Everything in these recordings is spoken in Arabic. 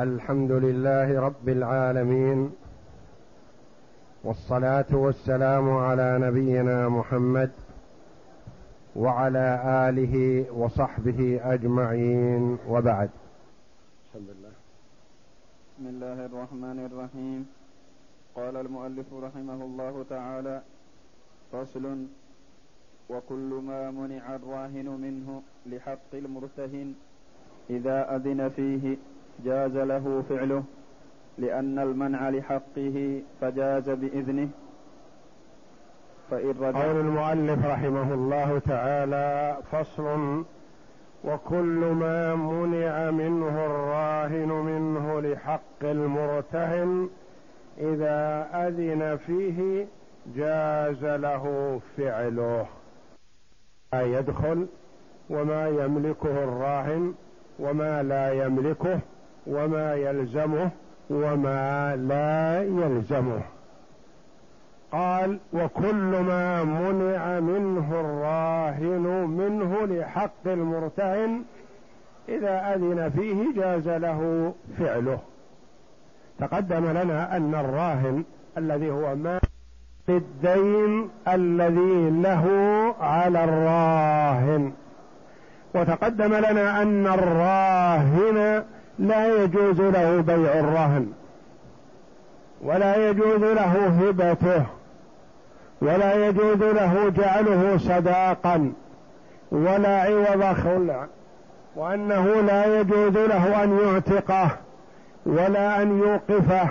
الحمد لله رب العالمين والصلاة والسلام على نبينا محمد وعلى آله وصحبه أجمعين وبعد. بسم الله بسم الله الرحمن الرحيم. قال المؤلف رحمه الله تعالى فصل وكل ما منع الراهن منه لحق المرتهن إذا أذن فيه جاز له فعله لأن المنع لحقه فجاز بإذنه. فإن رجع قول المؤلف رحمه الله تعالى فصل وكل ما منع منه الراهن منه لحق المرتهن إذا أذن فيه جاز له فعله. ما يدخل وما يملكه الراهن وما لا يملكه. وما يلزمه وما لا يلزمه. قال وكل ما منع منه الراهن منه لحق المرتهن إذا أذن فيه جاز له فعله. تقدم لنا أن الراهن الذي هو ما الدين الذي له على الراهن. وتقدم لنا أن الراهن لا يجوز له بيع الرهن ولا يجوز له هبته ولا يجوز له جعله صداقا ولا عوض خلع وأنه لا يجوز له أن يعتقه ولا أن يوقفه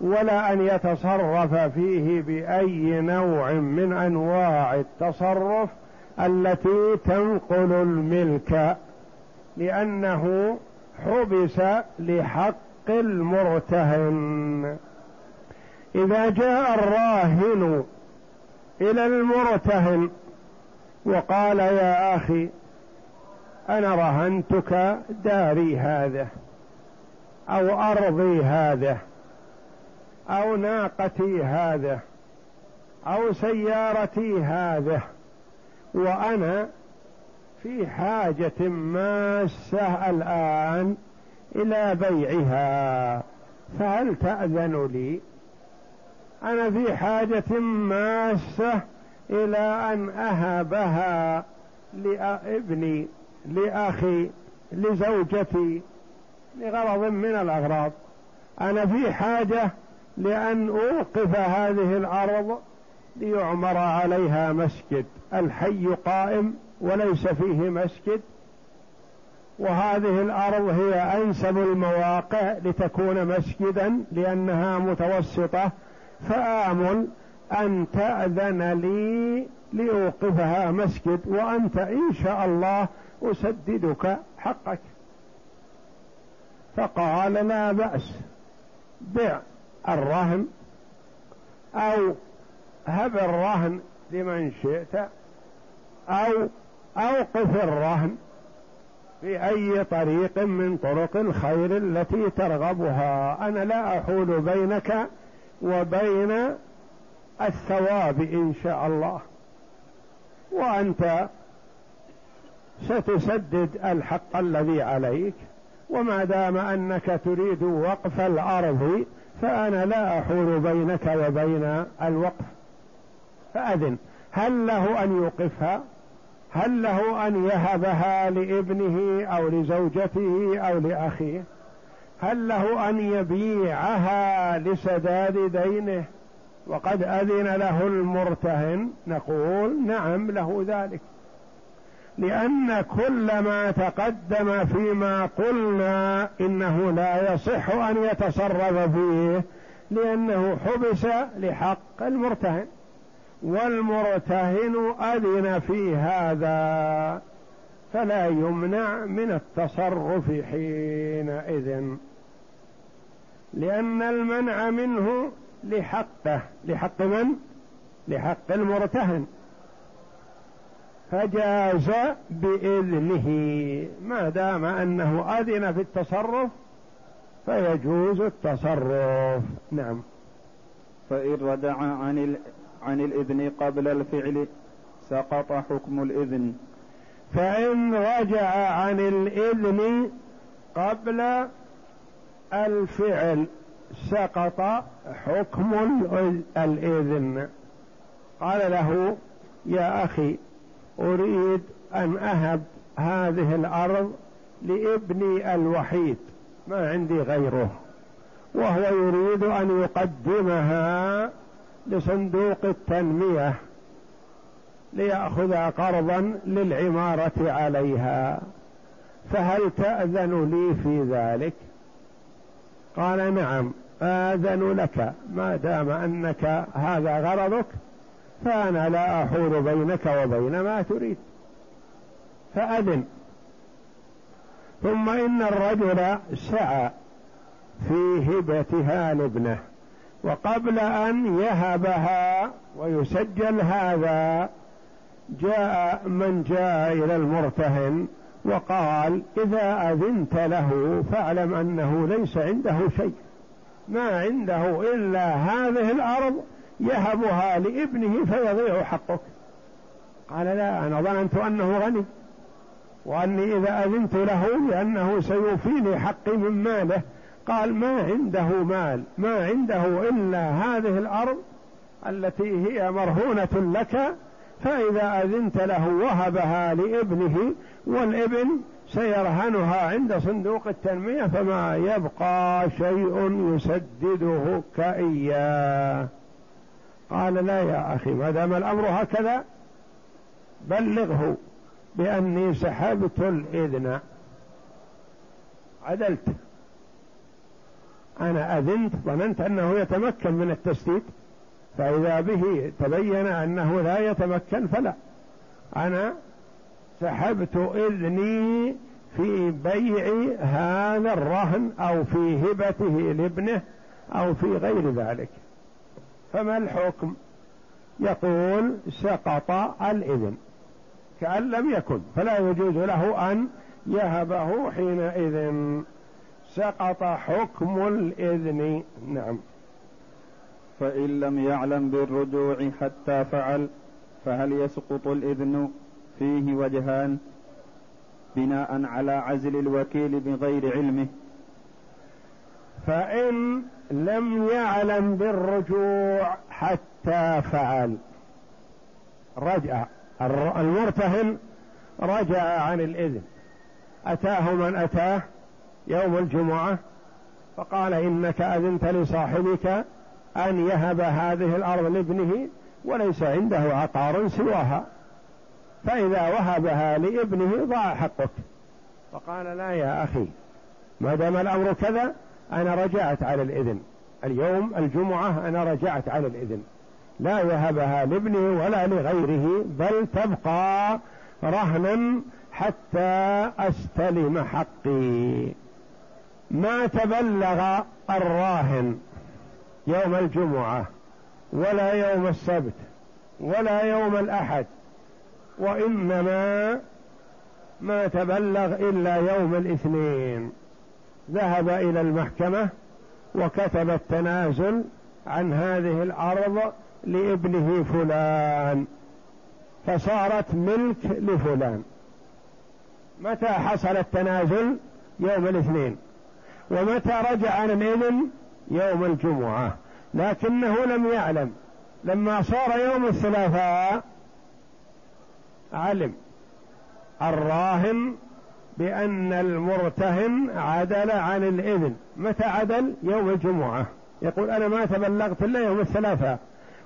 ولا أن يتصرف فيه بأي نوع من أنواع التصرف التي تنقل الملك لأنه حبس لحق المرتهن. إذا جاء الراهن إلى المرتهن وقال يا أخي أنا رهنتك داري هذا أو أرضي هذا أو ناقتي هذا أو سيارتي هذه وأنا في حاجة ماسة الآن إلى بيعها. فهل تأذن لي؟ أنا في حاجة ماسة إلى أن أهبها لابني لأخي لزوجتي لغرض من الأغراض. أنا في حاجة لأن أوقف هذه الأرض ليعمر عليها مسجد. الحي قائم. وليس فيه مسجد وهذه الأرض هي أنسب المواقع لتكون مسجدا لأنها متوسطة. فآمل أن تأذن لي لأوقفها مسجد وأنت إن شاء الله أسددك حقك. فقال لا بأس بع الرهن أو هب الرهن لمن شئت أو أوقف الرهن باي طريق من طرق الخير التي ترغبها. أنا لا أحول بينك وبين الثواب إن شاء الله. وأنت ستسدد الحق الذي عليك. وما دام أنك تريد وقف الأرض فأنا لا أحول بينك وبين الوقف. فأذن هل له أن يوقفها؟ هل له أن يهبها لابنه أو لزوجته أو لأخيه؟ هل له أن يبيعها لسداد دينه؟ وقد أذن له المرتهن نقول نعم له ذلك. لأن كل ما تقدم فيما قلنا إنه لا يصح أن يتصرف فيه لأنه حبس لحق المرتهن. والمرتهن أذن في هذا فلا يمنع من التصرف حينئذ. لأن المنع منه لحقه. لحق من؟ لحق المرتهن. فجاز بإذنه. ما دام أنه أذن في التصرف فيجوز التصرف. نعم. فإن ردع عن عن الإذن قبل الفعل سقط حكم الإذن. فإن رجع عن الإذن قبل الفعل سقط حكم الإذن. قال له يا أخي أريد أن أهب هذه الأرض لابني الوحيد ما عندي غيره وهو يريد أن يقدمها لصندوق التنمية ليأخذ قرضا للعمارة عليها. فهل تأذن لي في ذلك؟ قال نعم آذن لك. ما دام أنك هذا غرضك فأنا لا أحول بينك وبين ما تريد. فأذن. ثم إن الرجل سعى في هبتها لابنه. وقبل أن يهبها ويسجل هذا جاء من جاء إلى المرتهن وقال إذا أذنت له فاعلم أنه ليس عنده شيء ما عنده إلا هذه الأرض يهبها لابنه فيضيع حقك قال لا أنا ظننت أنه غني وأني إذا أذنت له لأنه سيوفيني حقي من ماله. قال ما عنده مال ما عنده إلا هذه الأرض التي هي مرهونة لك فإذا أذنت له وهبها لابنه والابن سيرهنها عند صندوق التنمية فما يبقى شيء يسدده كإياه قال لا يا أخي ما دام الأمر هكذا بلغه بأني سحبت الإذن. عدلت. أنا أذنت ظننت أنه يتمكن من التسديد فإذا به تبين أنه لا يتمكن فلا. أنا سحبت إذني في بيع هذا الرهن أو في هبته لابنه أو في غير ذلك. فما الحكم؟ يقول سقط الإذن. كأن لم يكن فلا يجوز له أن يهبه حينئذ. سقط حكم الإذن. نعم. فإن لم يعلم بالرجوع حتى فعل فهل يسقط الإذن فيه وجهان؟ بناء على عزل الوكيل بغير علمه. فإن لم يعلم بالرجوع حتى فعل. رجع. المرتهن رجع عن الإذن. أتاه من أتاه؟ يوم الجمعة فقال إنك أذنت لصاحبك أن يهب هذه الأرض لابنه وليس عنده عقار سواها فإذا وهبها لابنه ضاع حقك. فقال لا يا أخي ما دام الأمر كذا أنا رجعت على الإذن. اليوم الجمعة أنا رجعت على الإذن. لا يهبها لابنه ولا لغيره بل تبقى رهنا حتى أستلم حقي. ما تبلغ الراهن يوم الجمعة ولا يوم السبت ولا يوم الأحد وإنما ما تبلغ إلا يوم الاثنين. ذهب إلى المحكمة وكتب التنازل عن هذه الأرض لابنه فلان فصارت ملك لفلان. متى حصل التنازل؟ يوم الاثنين. ومتى رجع عن الإذن يوم الجمعة. لكنه لم يعلم. لما صار يوم الثلاثاء علم الراهن بأن المرتهن عدل عن الإذن. متى عدل؟ يوم الجمعة. يقول أنا ما تبلغت إلا يوم الثلاثاء.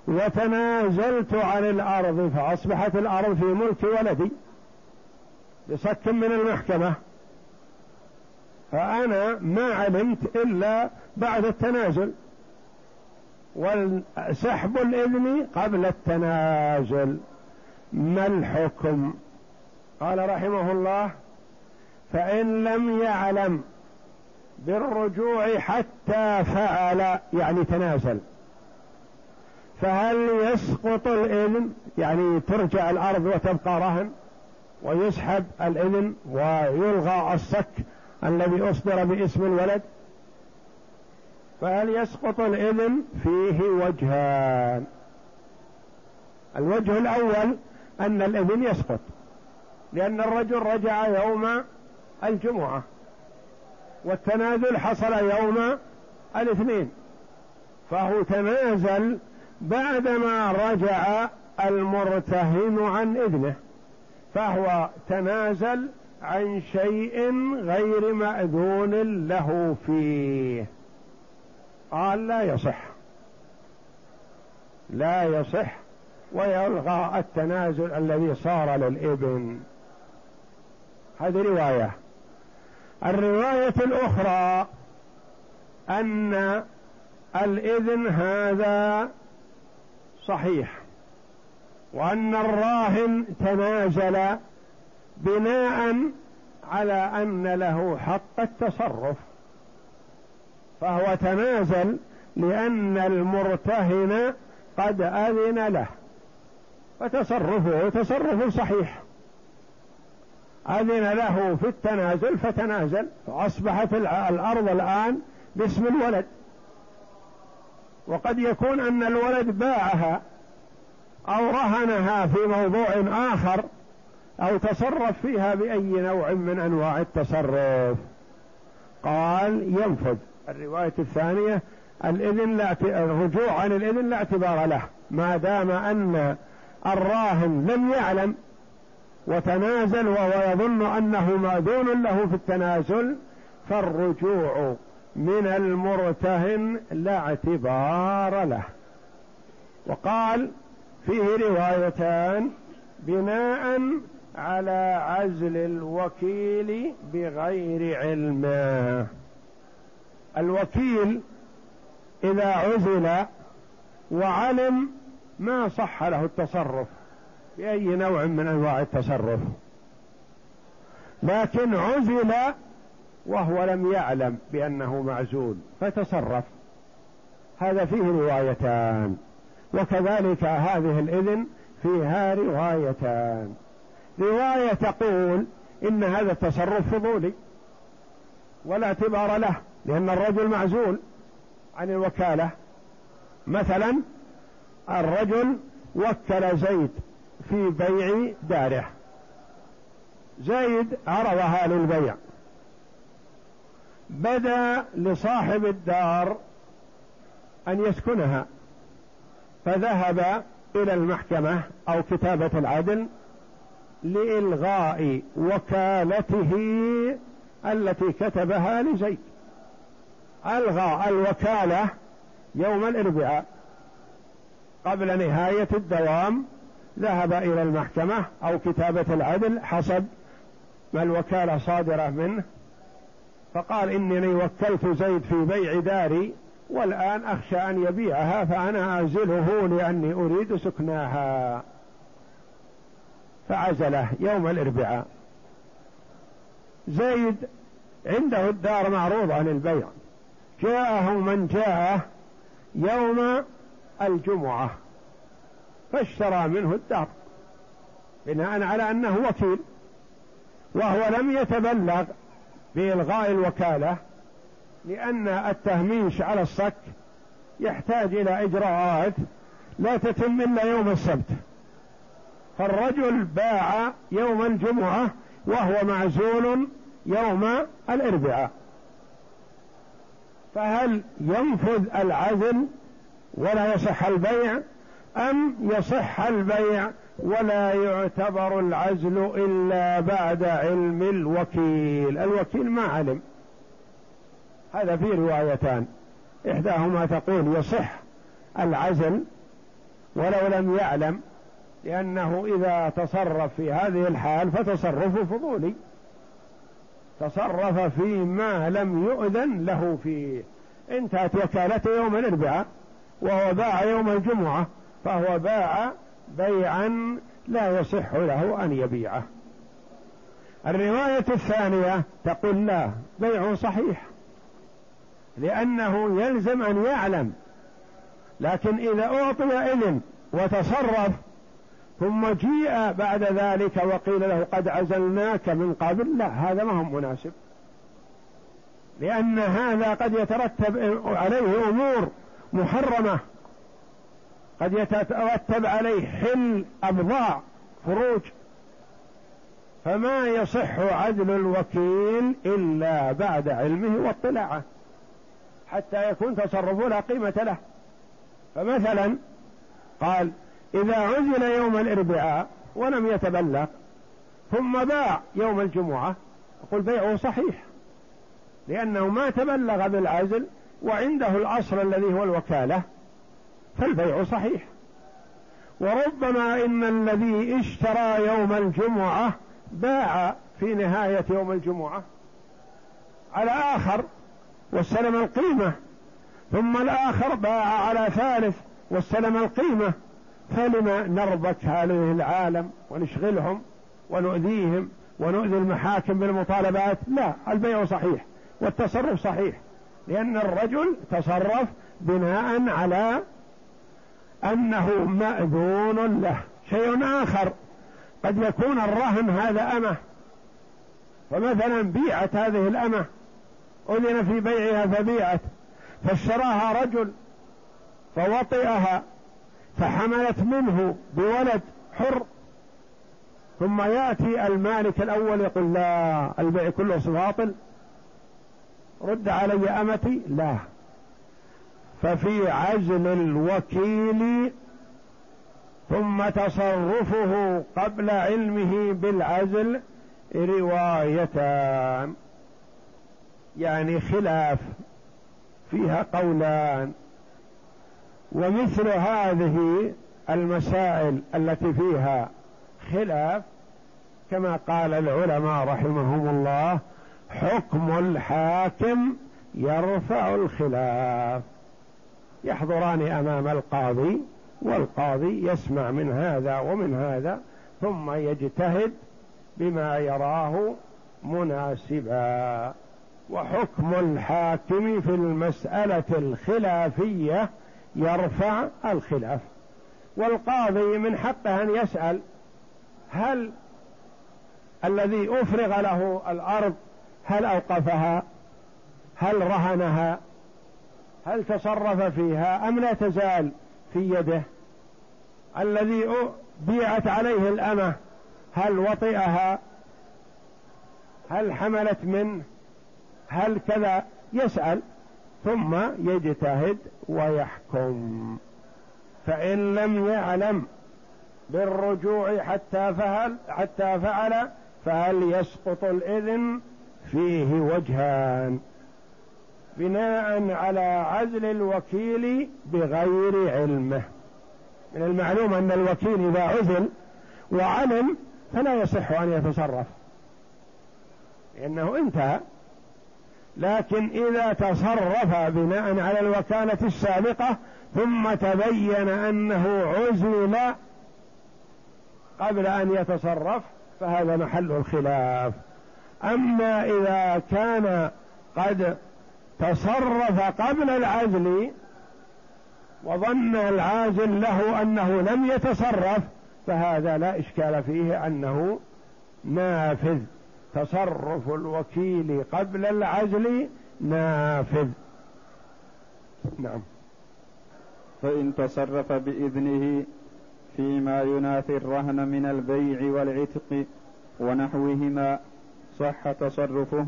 وتنازلت عن الأرض فأصبحت الأرض في ملك ولدي. بصك من المحكمة. فأنا ما علمت إلا بعد التنازل. وسحب الإذن قبل التنازل. ما الحكم؟ قال رحمه الله فإن لم يعلم بالرجوع حتى فعل يعني تنازل. فهل يسقط الإذن؟ يعني ترجع الأرض وتبقى رهن ويسحب الإذن ويلغى الصك الذي أصدر باسم الولد؟ فهل يسقط الإذن فيه وجهان؟ الوجه الأول أن الإذن يسقط لأن الرجل رجع يوم الجمعة والتنازل حصل يوم الاثنين فهو تنازل بعدما رجع المرتهن عن إذنه فهو تنازل عن شيء غير مأذون له فيه. قال لا يصح. لا يصح. ويلغى التنازل الذي صار للإبن. هذه رواية. الرواية الأخرى أن الإذن هذا صحيح. وأن الراهن تنازل بناء على أن له حق التصرف فهو تنازل لأن المرتهن قد أذن له فتصرفه تصرف صحيح. أذن له في التنازل فتنازل فأصبحت الأرض الآن باسم الولد. وقد يكون أن الولد باعها أو رهنها في موضوع آخر أو تصرف فيها بأي نوع من أنواع التصرف. قال ينفذ. الرواية الثانية الإذن لا الرجوع عن الإذن لا اعتبار له ما دام أن الراهن لم يعلم وتنازل وهو يظن أنه مأذون له في التنازل فالرجوع من المرتهن لا اعتبار له. وقال فيه روايتان بناء على عزل الوكيل بغير علمه الوكيل إذا عزل وعلم ما صح له التصرف بأي نوع من أنواع التصرف؟ لكن عزل وهو لم يعلم بأنه معزول فتصرف. هذا فيه روايتان وكذلك هذه الإذن فيها روايتان. رواية تقول إن هذا التصرف فضولي ولا اعتبار له لأن الرجل معزول عن الوكالة. مثلا الرجل وكل زيد في بيع داره. زيد عرضها للبيع بدأ لصاحب الدار أن يسكنها فذهب إلى المحكمة أو كتابة العدل لإلغاء وكالته التي كتبها لزيد. ألغى الوكالة يوم الإربعاء. قبل نهاية الدوام ذهب إلى المحكمة أو كتابة العدل حسب ما الوكالة صادرة منه. فقال انني وكلت زيد في بيع داري والآن أخشى أن يبيعها فأنا أعزله لأني أريد سكناها. فعزله يوم الاربعاء. زيد عنده الدار معروضة للبيع. جاءه من جاءه يوم الجمعة. فاشترى منه الدار. بناء على أنه وكيل. وهو لم يتبلغ بإلغاء الوكالة لأن التهميش على الصك يحتاج إلى إجراءات لا تتم إلا يوم السبت. فالرجل باع يوم الجمعة وهو معزول يوم الأربعاء. فهل ينفذ العزل ولا يصح البيع؟ أم يصح البيع ولا يعتبر العزل إلا بعد علم الوكيل؟ الوكيل ما علم. هذا في روايتان. إحداهما تقول يصح العزل ولو لم يعلم لأنه إذا تصرف في هذه الحال فتصرفه فضولي. تصرف فيما لم يؤذن له فيه انتهت وكالته يوم الإربعاء وهو باع يوم الجمعة فهو باع بيعا لا يصح له أن يبيعه. الرواية الثانية تقول لا بيع صحيح لأنه يلزم أن يعلم لكن إذا أعطي إذن وتصرف ثم جيء بعد ذلك وقيل له قد عزلناك من قبل. لا هذا ما هو مناسب. لأن هذا قد يترتب عليه أمور محرمة. قد يترتب عليه حل أبضاع فروج. فما يصح عدل الوكيل إلا بعد علمه واطلاعه حتى يكون تصرفه لا قيمة له. فمثلا قال إذا عزل يوم الأربعاء ولم يتبلغ ثم باع يوم الجمعة يقول بيعه صحيح لأنه ما تبلغ بالعزل وعنده الأصل الذي هو الوكالة فالبيع صحيح. وربما إن الذي اشترى يوم الجمعة باع في نهاية يوم الجمعة على آخر واستلم القيمة ثم الآخر باع على ثالث واستلم القيمة. فلما نربك هذه العالم ونشغلهم ونؤذيهم ونؤذي المحاكم بالمطالبات؟ لا البيع صحيح والتصرف صحيح لأن الرجل تصرف بناء على أنه مأذون له شيء آخر. قد يكون الرهن هذا أمة. فمثلا بيعت هذه الأمة أذن في بيعها فبيعت فاشتراها رجل فوطئها فحملت منه بولد حر. ثم يأتي المالك الأول يقول لا البيع كله باطل. رد علي أمتي لا. ففي عزل الوكيل ثم تصرفه قبل علمه بالعزل روايتان. يعني خلاف فيها قولان. ومثل هذه المسائل التي فيها خلاف كما قال العلماء رحمهم الله حكم الحاكم يرفع الخلاف. يحضران أمام القاضي والقاضي يسمع من هذا ومن هذا ثم يجتهد بما يراه مناسبا. وحكم الحاكم في المسألة الخلافية يرفع الخلاف. والقاضي من حقه أن يسأل هل الذي أفرغ له الأرض هل أوقفها؟ هل رهنها؟ هل تصرف فيها؟ أم لا تزال في يده؟ الذي بيعت عليه الأمة هل وطئها؟ هل حملت منه؟ هل كذا؟ يسأل. ثم يجتهد ويحكم. فإن لم يعلم بالرجوع حتى فعل حتى فعل فهل يسقط الإذن؟ فيه وجهان. بناء على عزل الوكيل بغير علمه. من المعلوم أن الوكيل إذا عزل وعلم فلا يصح أن يتصرف. لأنه انتهى. لكن إذا تصرف بناء على الوكالة السابقة ثم تبين أنه عزل قبل أن يتصرف فهذا محل الخلاف. أما إذا كان قد تصرف قبل العزل وظن العازل له أنه لم يتصرف فهذا لا إشكال فيه أنه نافذ. تصرف الوكيل قبل العزل نافذ. نعم. فإن تصرف بإذنه فيما ينافي الرهن من البيع والعتق ونحوهما صح تصرفه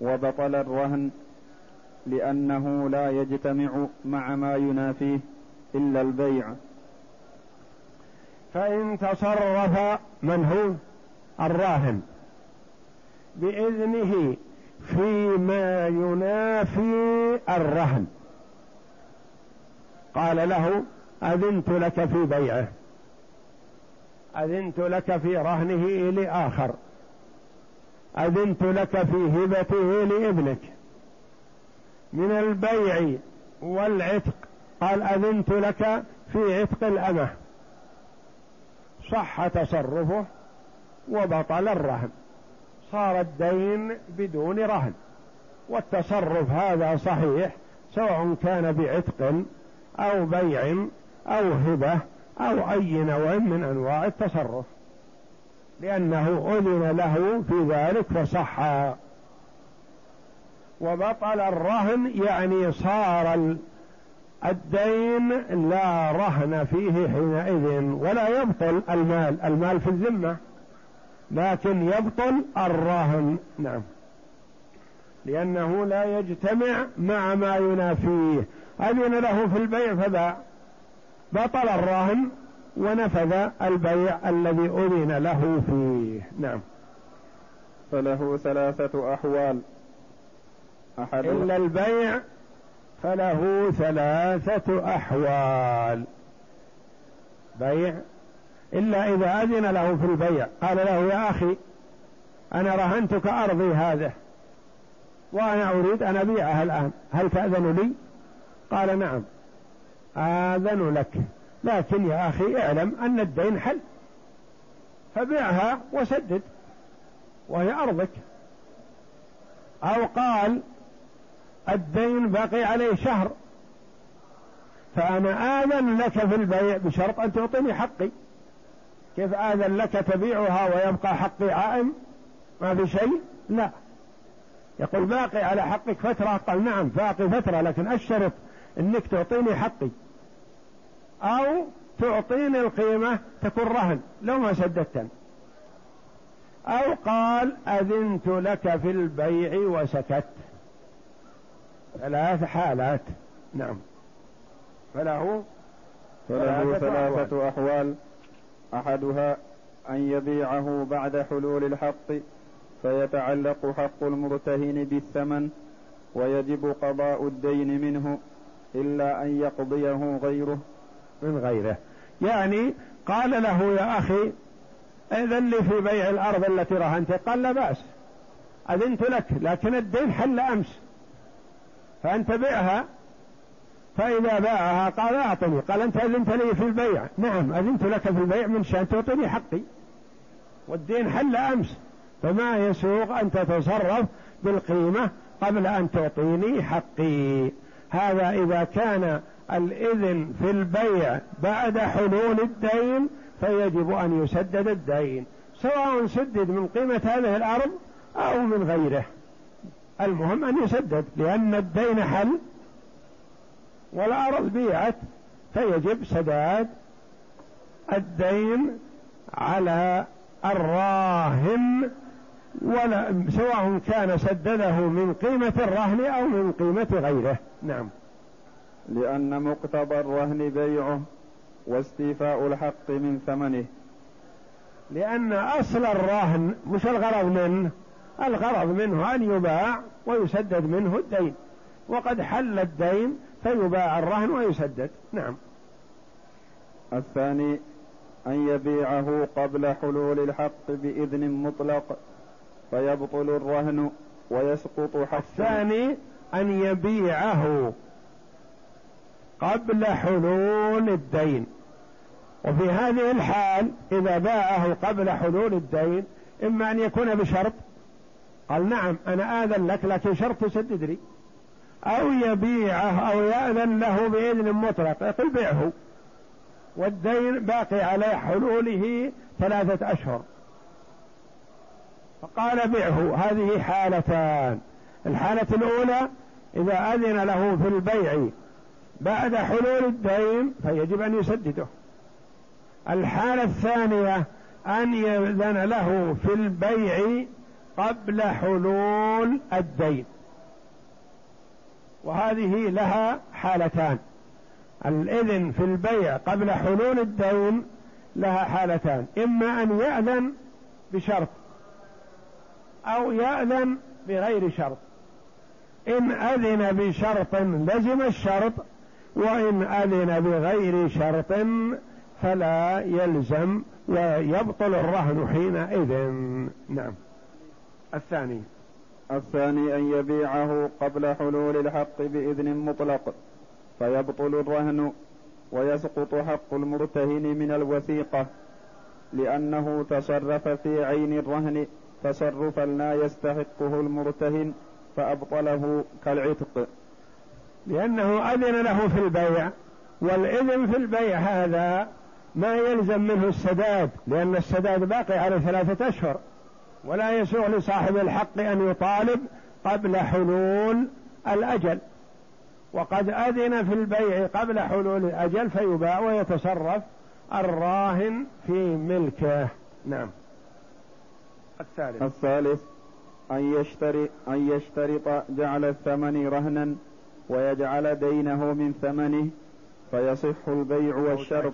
وبطل الرهن لأنه لا يجتمع مع ما ينافيه إلا البيع. فإن تصرف من هو؟ الراهن. بإذنه فيما ينافي الرهن. قال له أذنت لك في بيعه. أذنت لك في رهنه لآخر. أذنت لك في هبته لابنك. من البيع والعتق. قال أذنت لك في عتق الأمة. صح تصرفه وبطل الرهن. صار الدين بدون رهن. والتصرف هذا صحيح سواء كان بعتق أو بيع أو هبة أو أي نوع من أنواع التصرف. لأنه أذن له في ذلك فصح. وبطل الرهن يعني صار الدين لا رهن فيه حينئذ ولا يبطل المال. المال في الذمة. لكن يبطل الرهن نعم. لأنه لا يجتمع مع ما ينافيه. أذن له في البيع فباع بطل الرهن ونفذ البيع الذي أذن له فيه. نعم. فله ثلاثة أحوال. أحد إلا البيع فله ثلاثة أحوال. بيع إلا إذا أذن له في البيع. قال له يا أخي أنا رهنتك أرضي هذا وأنا أريد أن أبيعها الآن. هل تأذن لي? قال نعم آذن لك. لكن يا أخي اعلم أن الدين حل. فبيعها وسدد وهي أرضك. أو قال الدين باقي عليه شهر فأنا آذن لك في البيع بشرط أن تعطيني حقي. كيف آذن لك تبيعها ويبقى حقي عائم؟ ما في شيء؟ لا. يقول باقي على حقك فترة. قال نعم باقي فترة لكن أشترط أنك تعطيني حقي. أو تعطيني القيمة تكون رهن لو ما سددتني أو قال أذنت لك في البيع وسكت. ثلاث حالات. نعم. فله فله ثلاثة أحوال. أحدها أن يبيعه بعد حلول الحق فيتعلق حق المرتهن بالثمن ويجب قضاء الدين منه إلا أن يقضيه غيره. من غيره. يعني قال له يا أخي إذن لي في بيع الأرض التي رهنت. قال لا بأس. أذنت لك لكن الدين حل أمس. فأنت بيعها فإذا باعها قال أعطني. قال أنت أذنت لي في البيع. نعم أذنت لك في البيع من شأن تعطيني حقي. والدين حل أمس. فما يسوق أن تتصرف بالقيمة قبل أن تعطيني حقي. هذا إذا كان الإذن في البيع بعد حلول الدين فيجب أن يسدد الدين. سواء سدد من قيمة هذه الأرض أو من غيره. المهم أن يسدد لأن الدين حل. والأرض بيعت فيجب سداد الدين على الراهن ولا سواء كان سدده من قيمة الرهن أو من قيمة غيره. نعم. لأن مقتضى الرهن بيعه واستيفاء الحق من ثمنه. لأن أصل الرهن مش الغرض منه الغرض منه أن يباع ويسدد منه الدين. وقد حل الدين فيباع الرهن ويسدد. نعم. الثاني أن يبيعه قبل حلول الحق بإذن مطلق فيبطل الرهن ويسقط حقه. الثاني أن يبيعه قبل حلول الدين. وفي هذه الحال إذا باعه قبل حلول الدين إما أن يكون بشرط. قال نعم أنا آذن لك لكن شرط تسدد لي. أو يبيعه أو يأذن له بإذن مطلق يقول بيعه. والدين باقي على حلوله ثلاثة أشهر. فقال بعه هذه حالتان. الحالة الأولى إذا أذن له في البيع بعد حلول الدين فيجب أن يسدده. الحالة الثانية أن يأذن له في البيع قبل حلول الدين. وهذه لها حالتان. الإذن في البيع قبل حلول الدين لها حالتان. إما أن يأذن بشرط أو يأذن بغير شرط. إن أذن بشرط لزم الشرط وإن أذن بغير شرط فلا يلزم ويبطل الرهن حينئذ. نعم. الثاني. الثاني أن يبيعه قبل حلول الحق بإذن مطلق فيبطل الرهن ويسقط حق المرتهن من الوثيقة لأنه تصرف في عين الرهن تصرفا لا يستحقه المرتهن فأبطله كالعتق. لأنه أذن له في البيع والإذن في البيع هذا ما يلزم منه السداد لأن السداد باقي على ثلاثة أشهر. ولا يسوغ لصاحب الحق أن يطالب قبل حلول الأجل. وقد أذن في البيع قبل حلول الأجل فيباع ويتصرف الراهن في ملكه. نعم. الثالث. الثالث أن يشتري أن يشترط جعل الثمن رهنا ويجعل دينه من ثمنه فيصح البيع والشرط.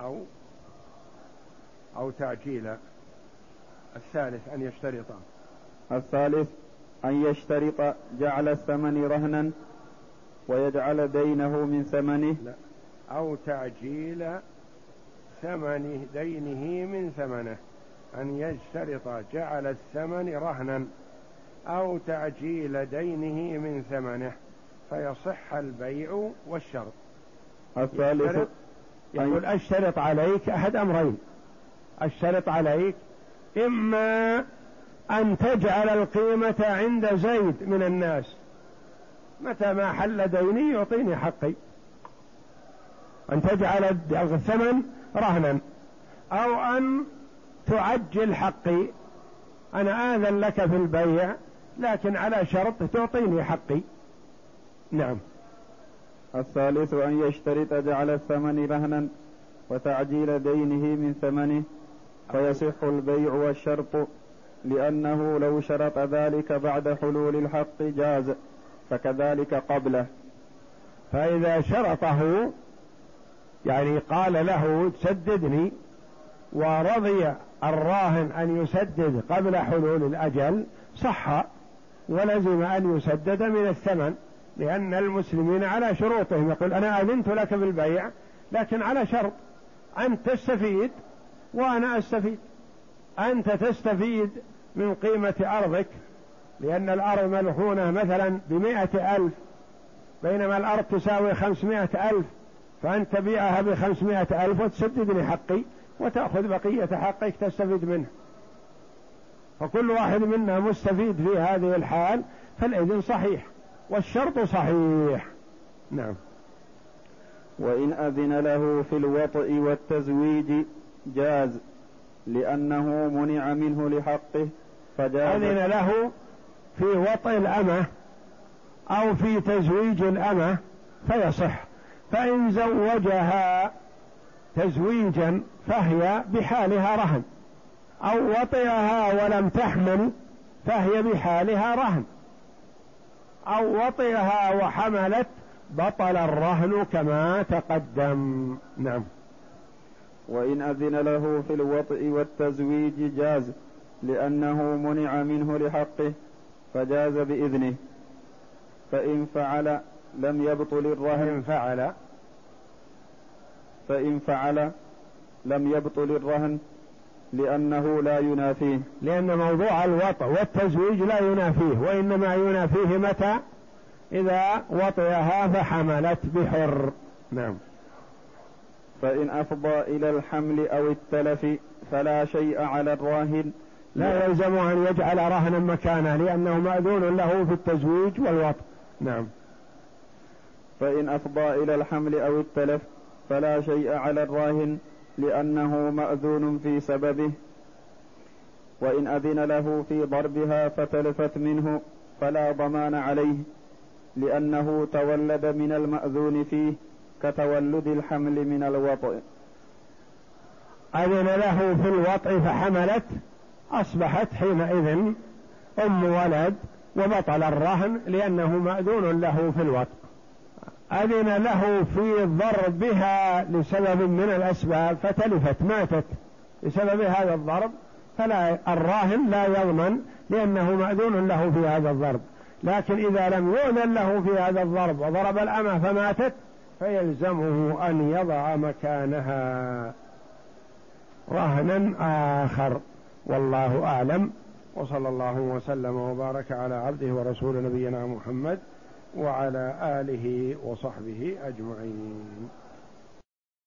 أو أو تعجيل الثالث أن يشترط. الثالث أن يشترط جعل الثمن رهنا ويجعل دينه من ثمنه. لا. أو تعجيل ثمن دينه من ثمنه. أن يشترط جعل الثمن رهنا أو تعجيل دينه من ثمنه. فيصح البيع والشرط. الثالث يقول أشترط عليك أحد أمرين. أشترط عليك إما أن تجعل القيمة عند زيد من الناس. متى ما حل ديني يعطيني حقي. أن تجعل الثمن رهنا. أو أن تعجل حقي. أنا آذن لك في البيع لكن على شرط تعطيني حقي. نعم. الثالث أن يشترط جعل الثمن رهنا وتعجيل دينه من ثمنه. فيصح البيع والشرط لأنه لو شرط ذلك بعد حلول الحق جاز فكذلك قبله. فإذا شرطه يعني قال له سددني ورضي الراهن أن يسدد قبل حلول الأجل صح ولزم أن يسدد من الثمن لأن المسلمين على شروطهم. يقول أنا أذنت لك بالبيع لكن على شرط. أنت تستفيد وأنا أستفيد. أنت تستفيد من قيمة أرضك لأن الأرض ملحونة مثلا بمائة ألف بينما الأرض تساوي خمسمائة ألف فأنت تبيعها بخمسمائة ألف وتسددني حقي وتأخذ بقية حقك تستفيد منه. فكل واحد منا مستفيد في هذه الحال فالإذن صحيح والشرط صحيح. نعم. وإن أذن له في الوطئ والتزويج جاز لأنه منع منه لحقه فجاز. أذن له في وطئ الأمة أو في تزويج الأمة فيصح. فإن زوجها تزويجا فهي بحالها رهن. أو وطئها ولم تحمل فهي بحالها رهن. أو وطئها وحملت بطل الرهن كما تقدم. نعم. وإن أذن له في الوطئ والتزويج جاز لأنه منع منه لحقه فجاز بإذنه. فإن فعل لم يبطل الرهن. فإن فعل. فإن فعل لم يبطل الرهن لأنه لا ينافيه. لأن موضوع الوطء والتزويج لا ينافيه وإنما ينافيه متى؟ إذا وطئها فحملت بحر. نعم. فإن أفضى إلى الحمل أو التلف فلا شيء على الراهن. لا يلزم أن يجعل رهنا مكانه لأنه مأذون له في التزويج والوطء نعم. فإن أفضى إلى الحمل أو التلف فلا شيء على الراهن لأنه مأذون في سببه. وإن أذن له في ضربها فتلفت منه فلا ضمان عليه لأنه تولد من المأذون فيه. كتولد الحمل من الوطء. أذن له في الوطء فحملت أصبحت حينئذ أم ولد وبطل الرهن لأنه مأذون له في الوطء. أذن له في ضربها لسبب من الأسباب فتلفت ماتت. بسبب هذا الضرب فلا الراهن لا يضمن لأنه مأذون له في هذا الضرب. لكن إذا لم يؤذن له في هذا الضرب وضرب الأمة فماتت فيلزمه أن يضع مكانها رهنا آخر. والله أعلم. وصلى الله وسلم وبارك على عبده ورسول نبينا محمد وعلى آله وصحبه أجمعين.